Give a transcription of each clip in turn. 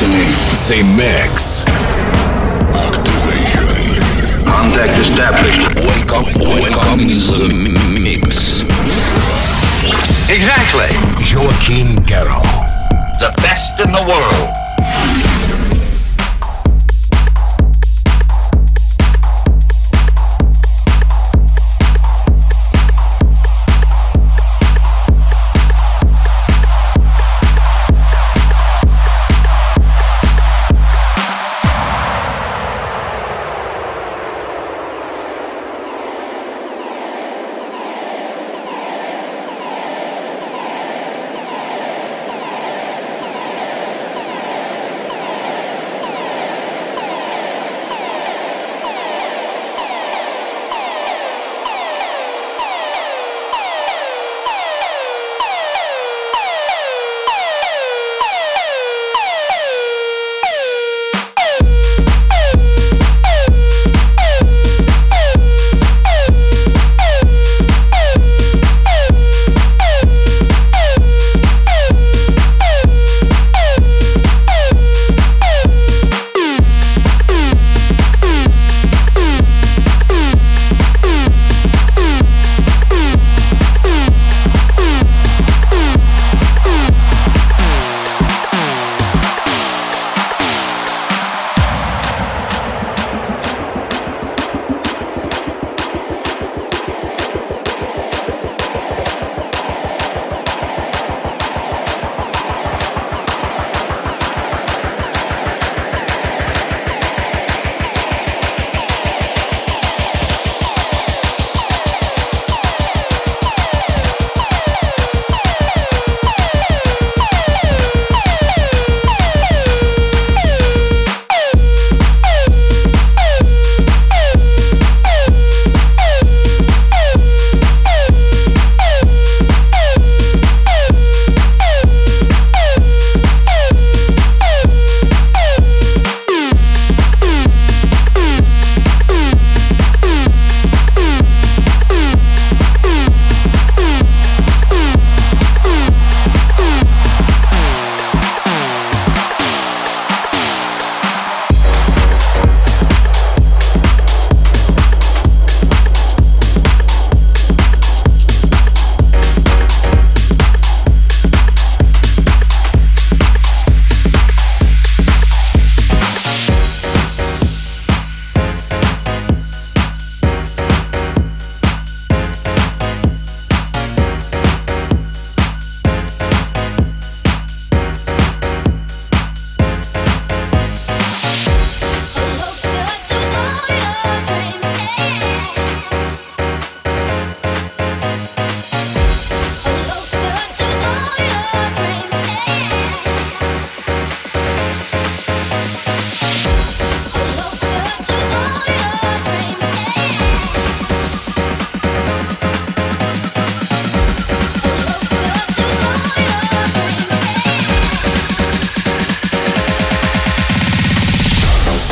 What's your name? The Mix. Activation. Contact established. Welcome, welcome in the mix. Exactly. Joachim Garraud. The best in the world.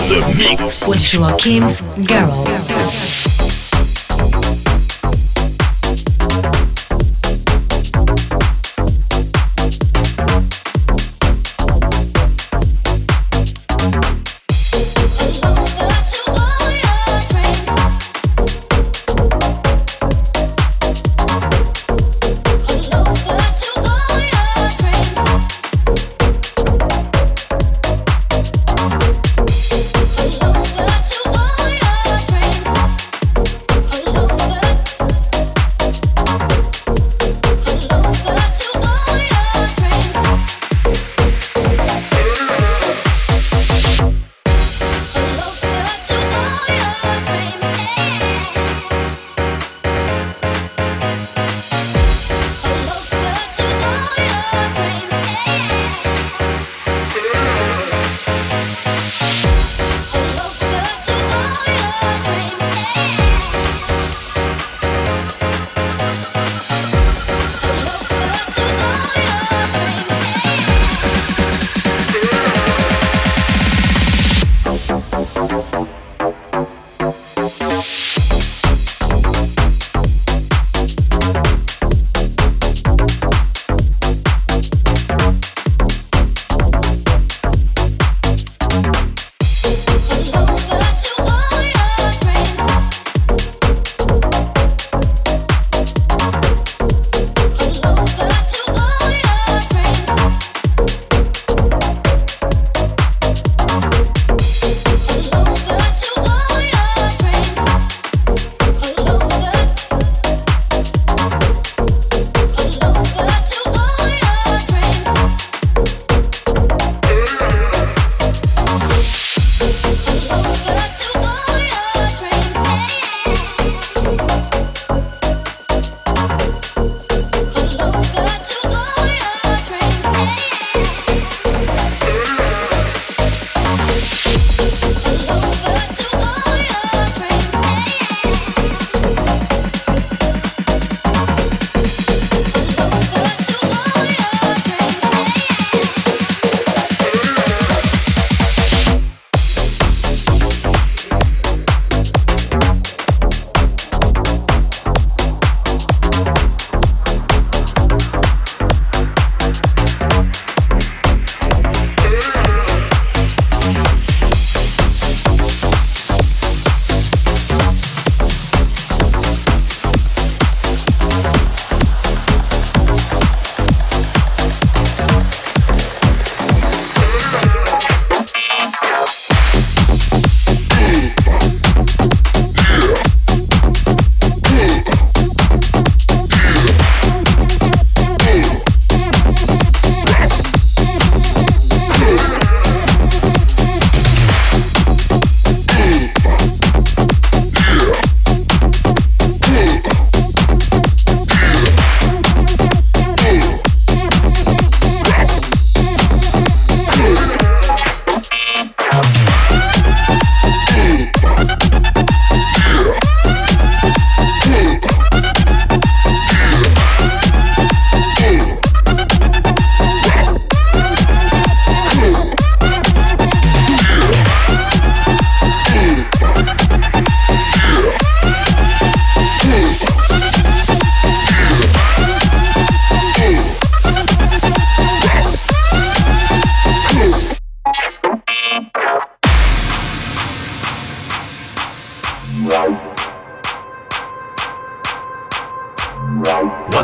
The Mix. with Joachim Garraud.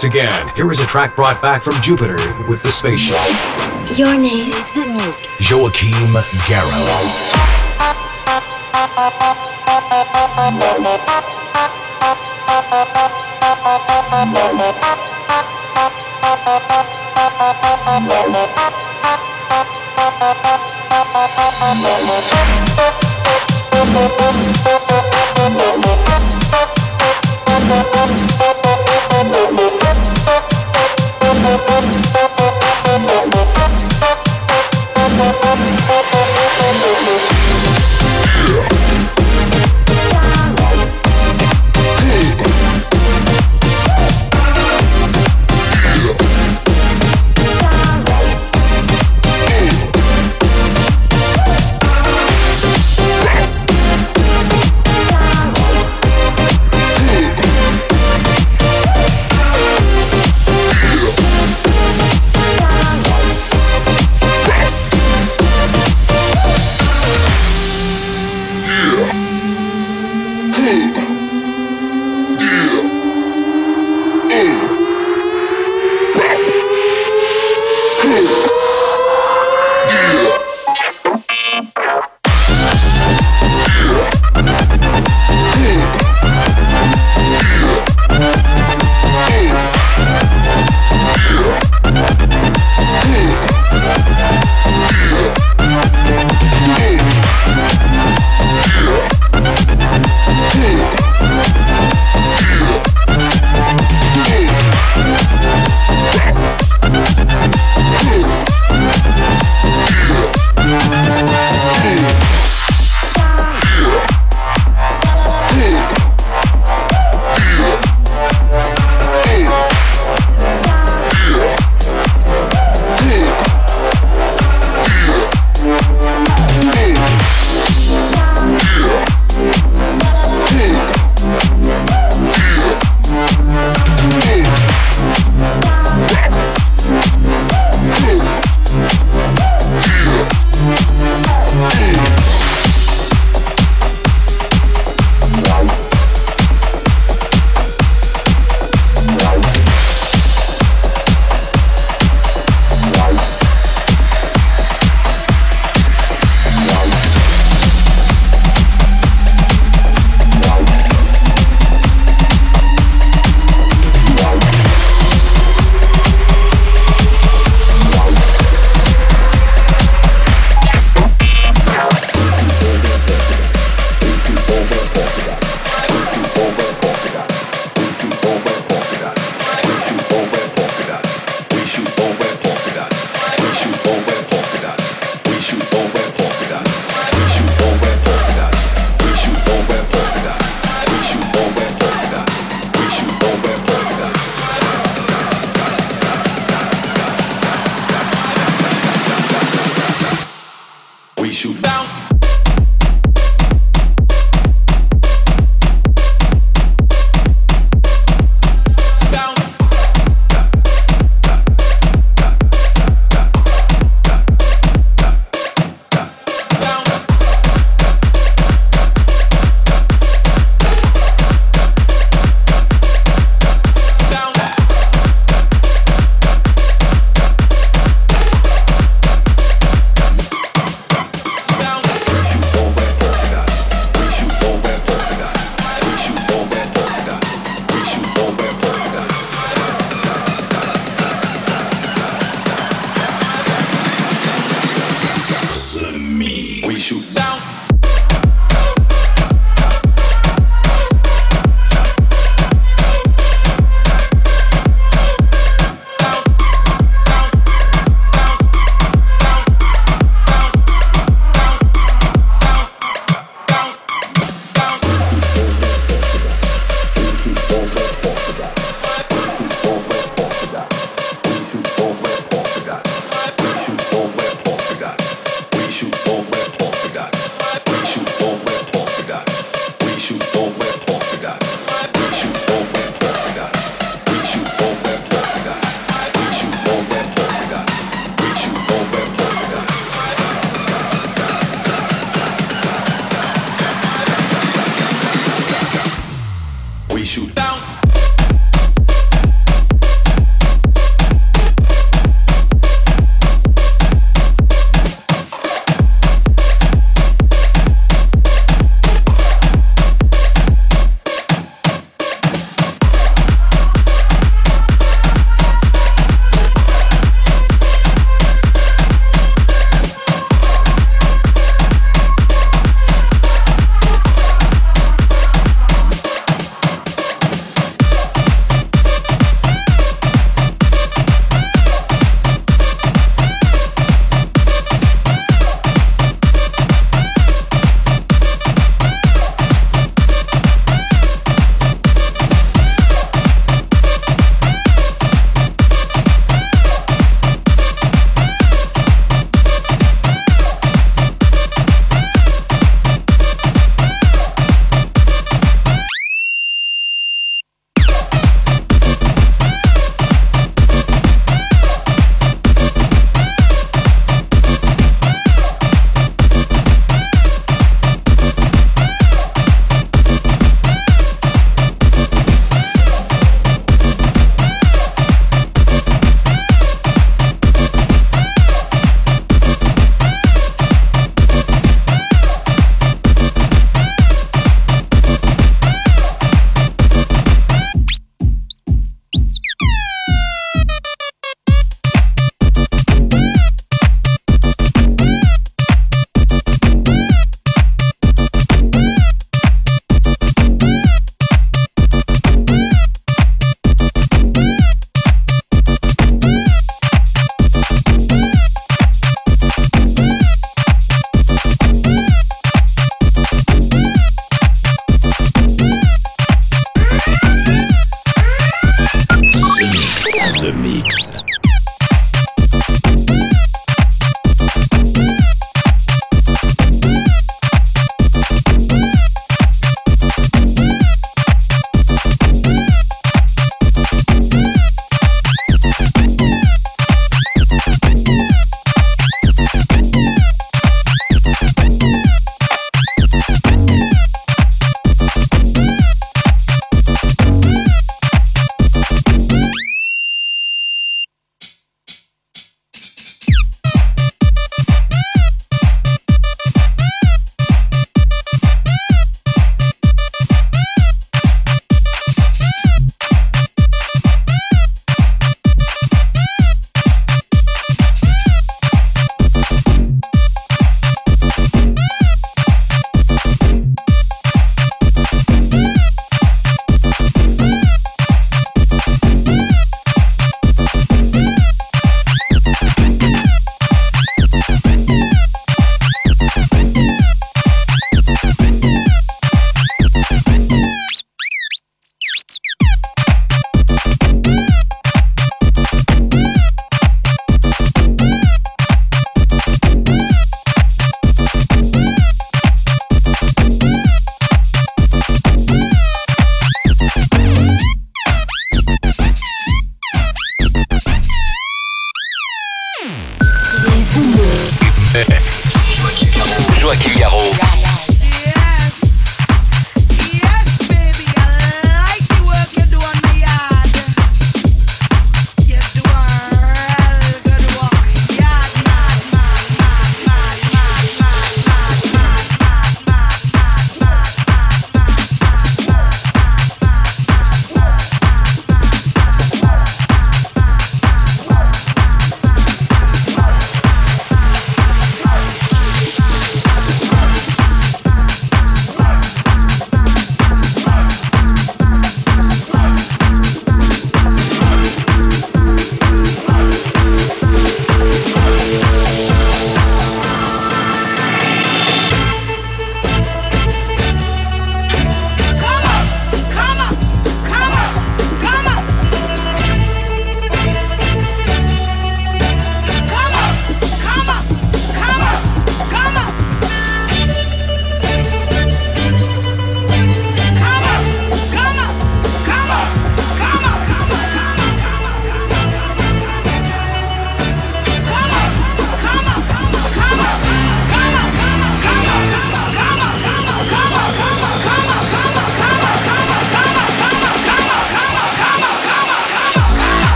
Once again, here is a track brought back from Jupiter with the space shuttle. Your name is Joachim Garraud.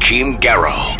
Joachim Garraud.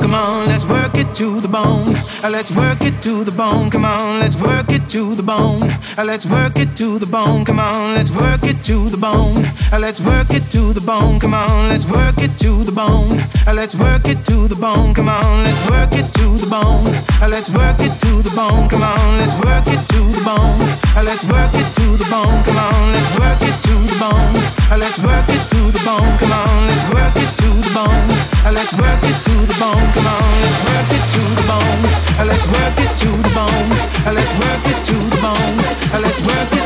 Come on, let's work it to the bone. Uh, Let's work it to the bone. Come on, let's work it to the bone. Uh, Let's work it to the bone. Come on, let's work it to the bone. Uh, Let's work it to the bone. Come on, let's work it to the bone. Uh, Let's work it to the bone. Come on, let's work it to the bone. Uh, Let's work it to the bone. Come on, let's work it to the bone. Uh, Let's work it to the bone. Come on, let's work it to the bone. Uh, Let's work it to the bone. Come on, let's work it to the bone. Uh, Let's work it to the bone. Come on, let's work it to the bone. Uh, Let's work it to the bone. Uh, Let's work it to the bone. Uh, Let's work it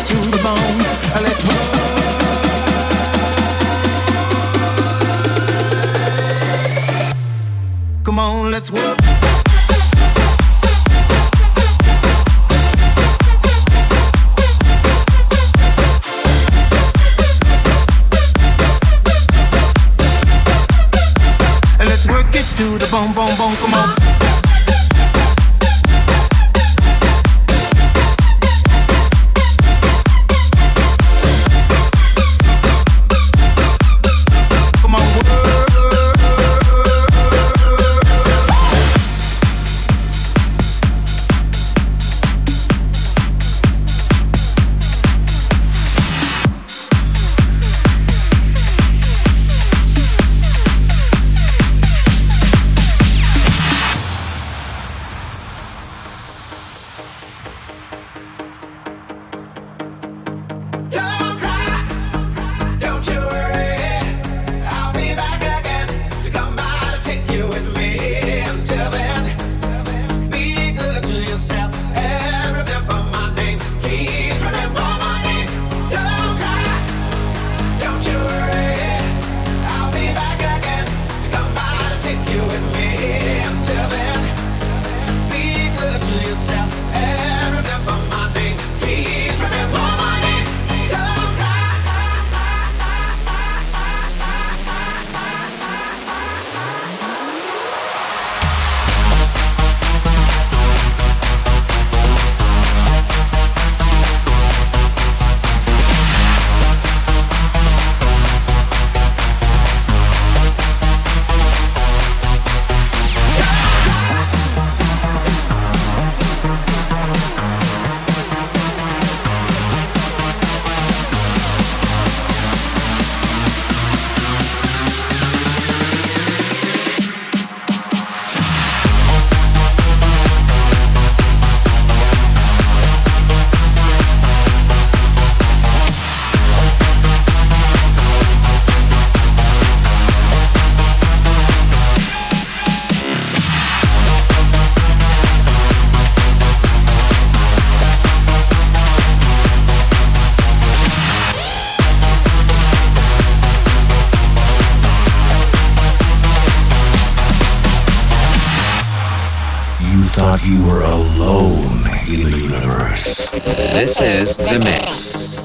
This is The Mix.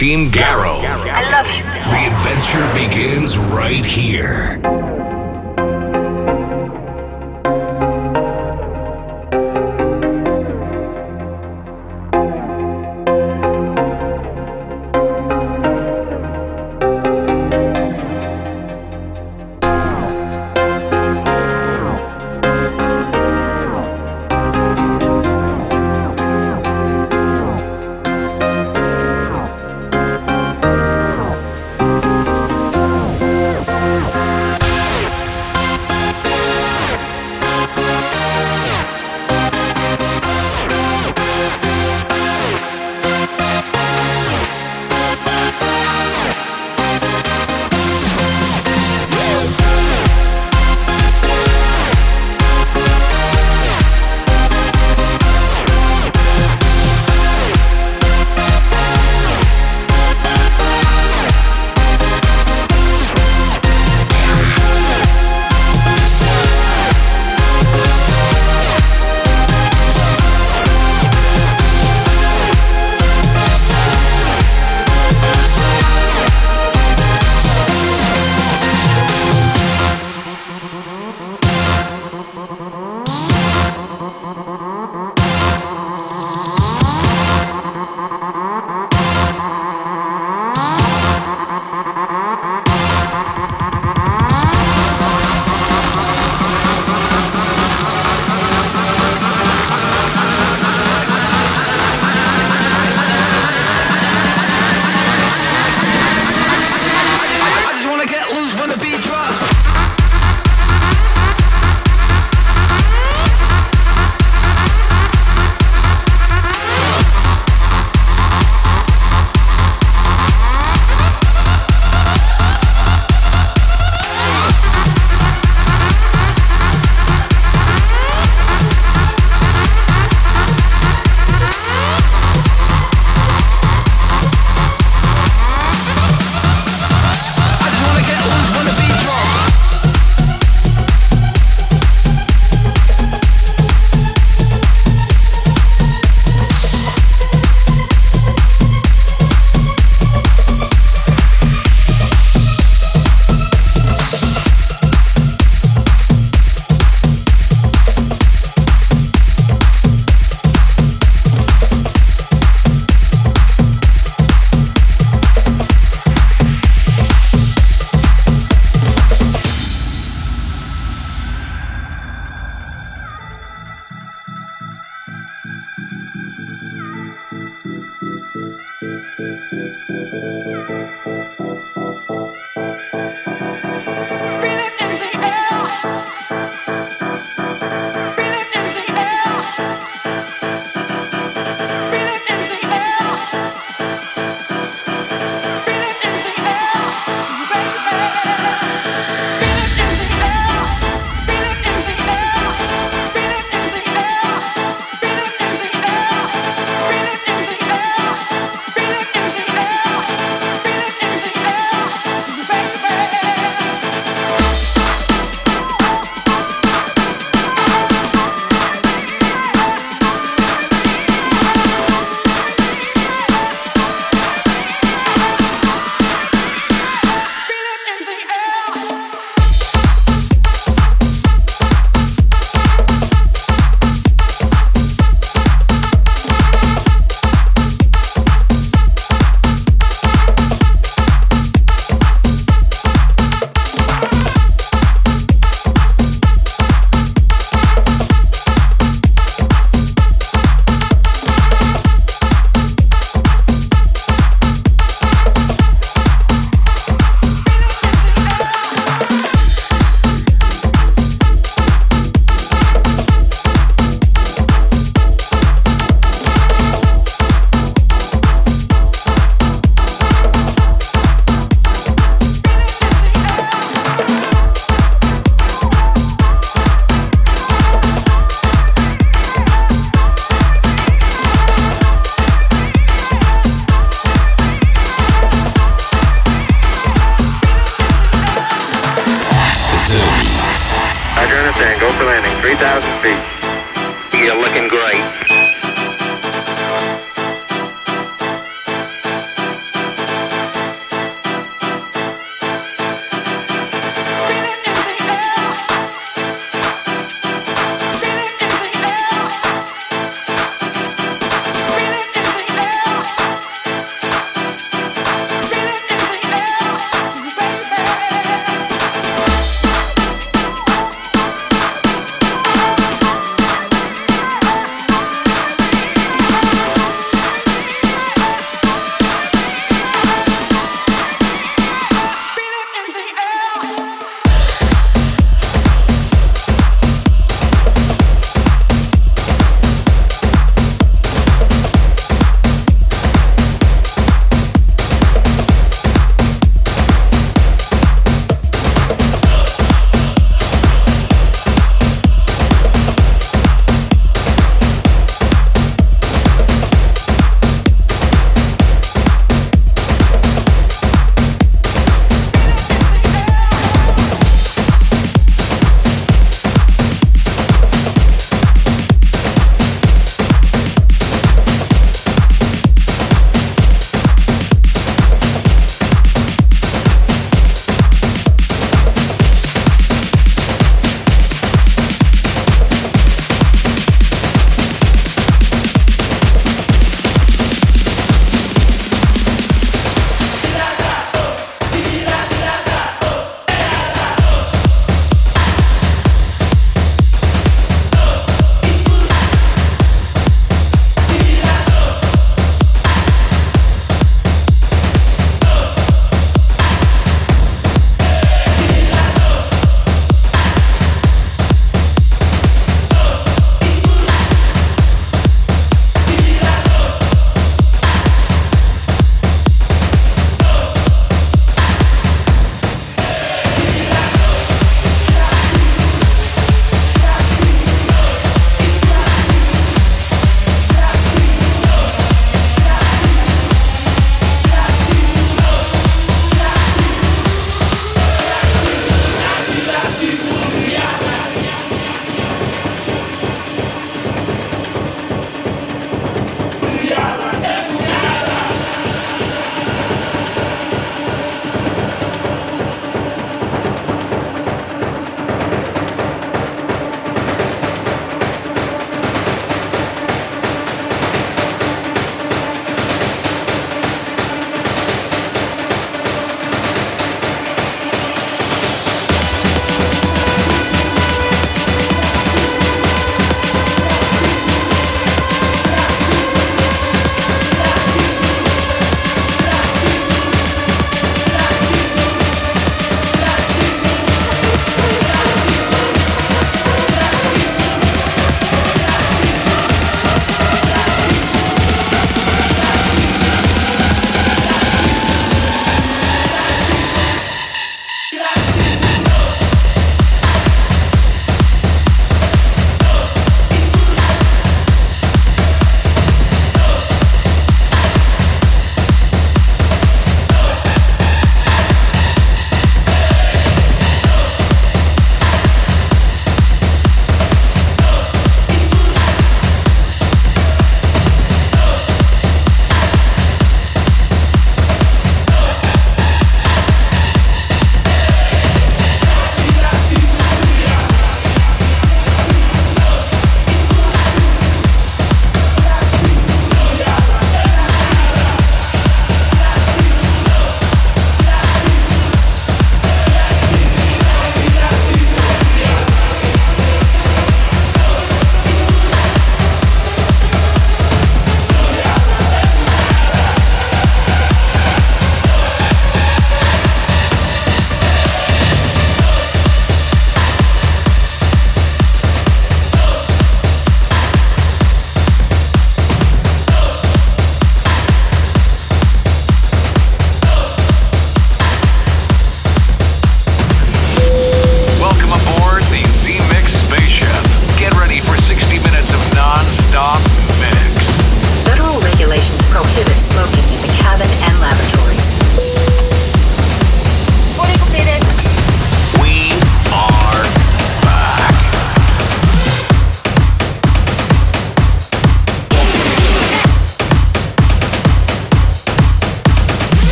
Joachim Garraud. I love you. The adventure begins right here.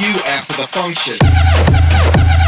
you after the function.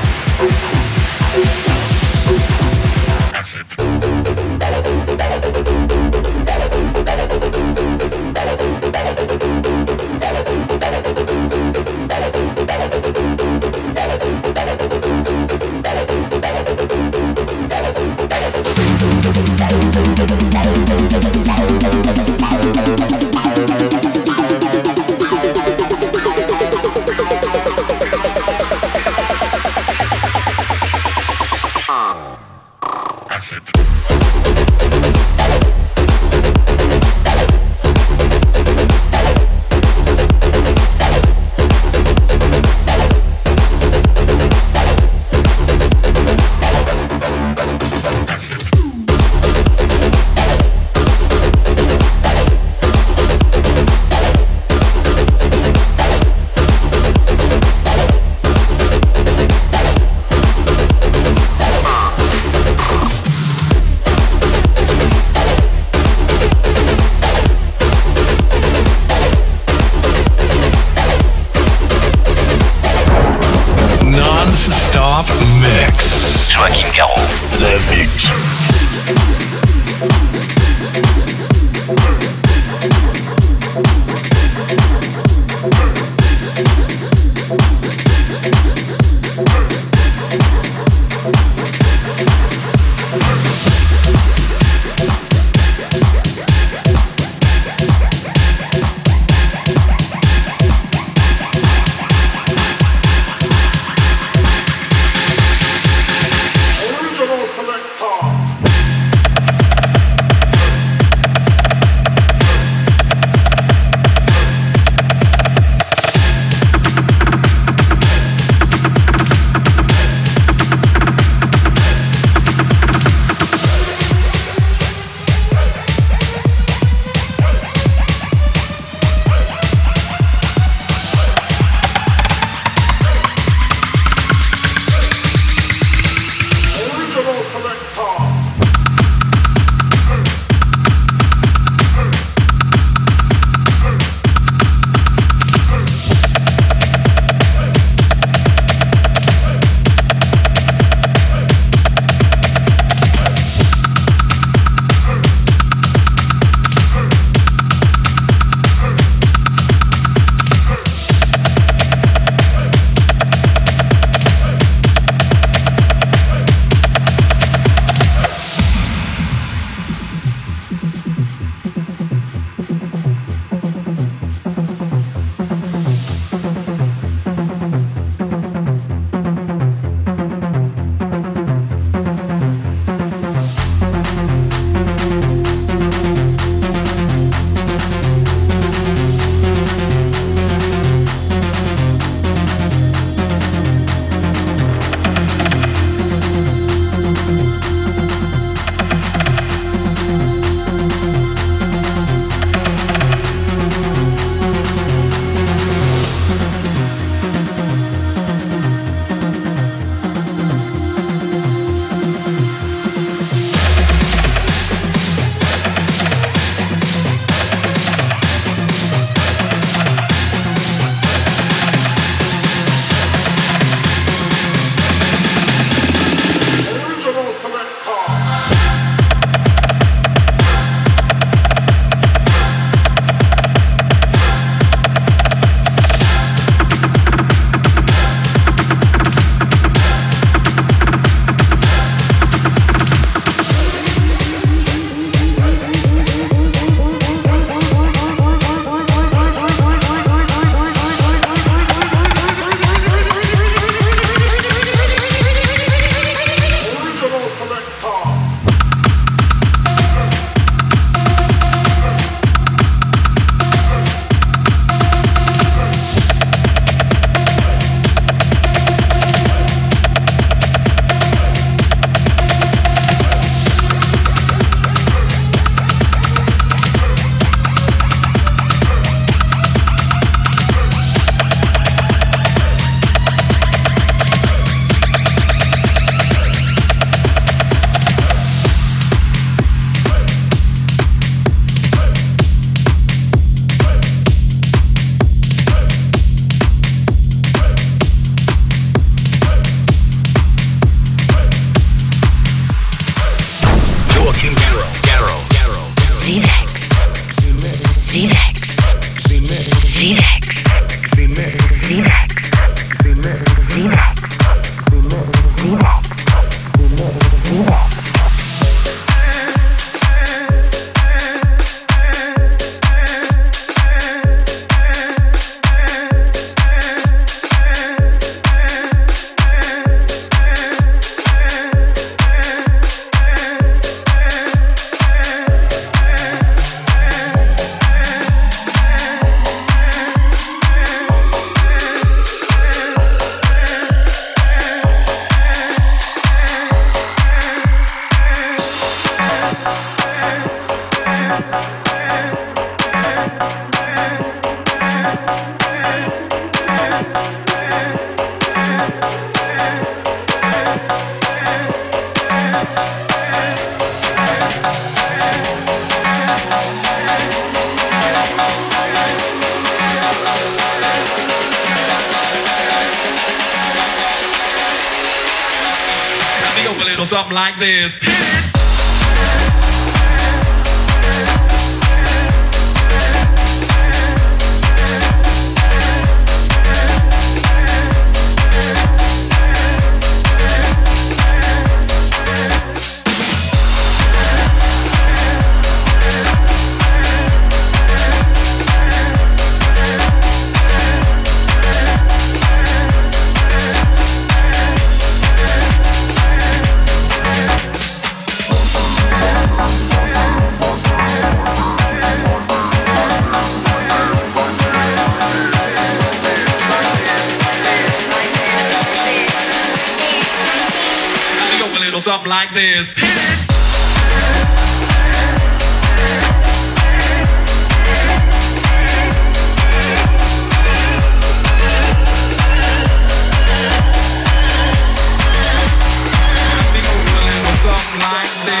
like this.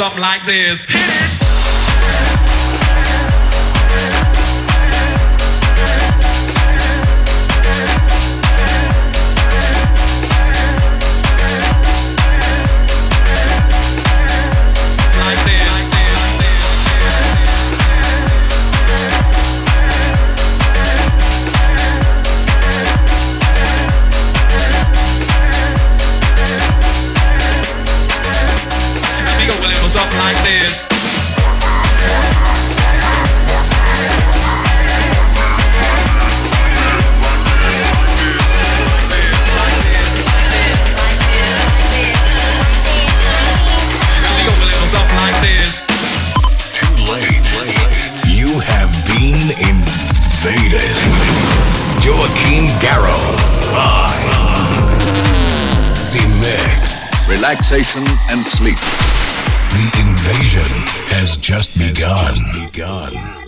Something like this. And sleep. The invasion has just begun. Just begun.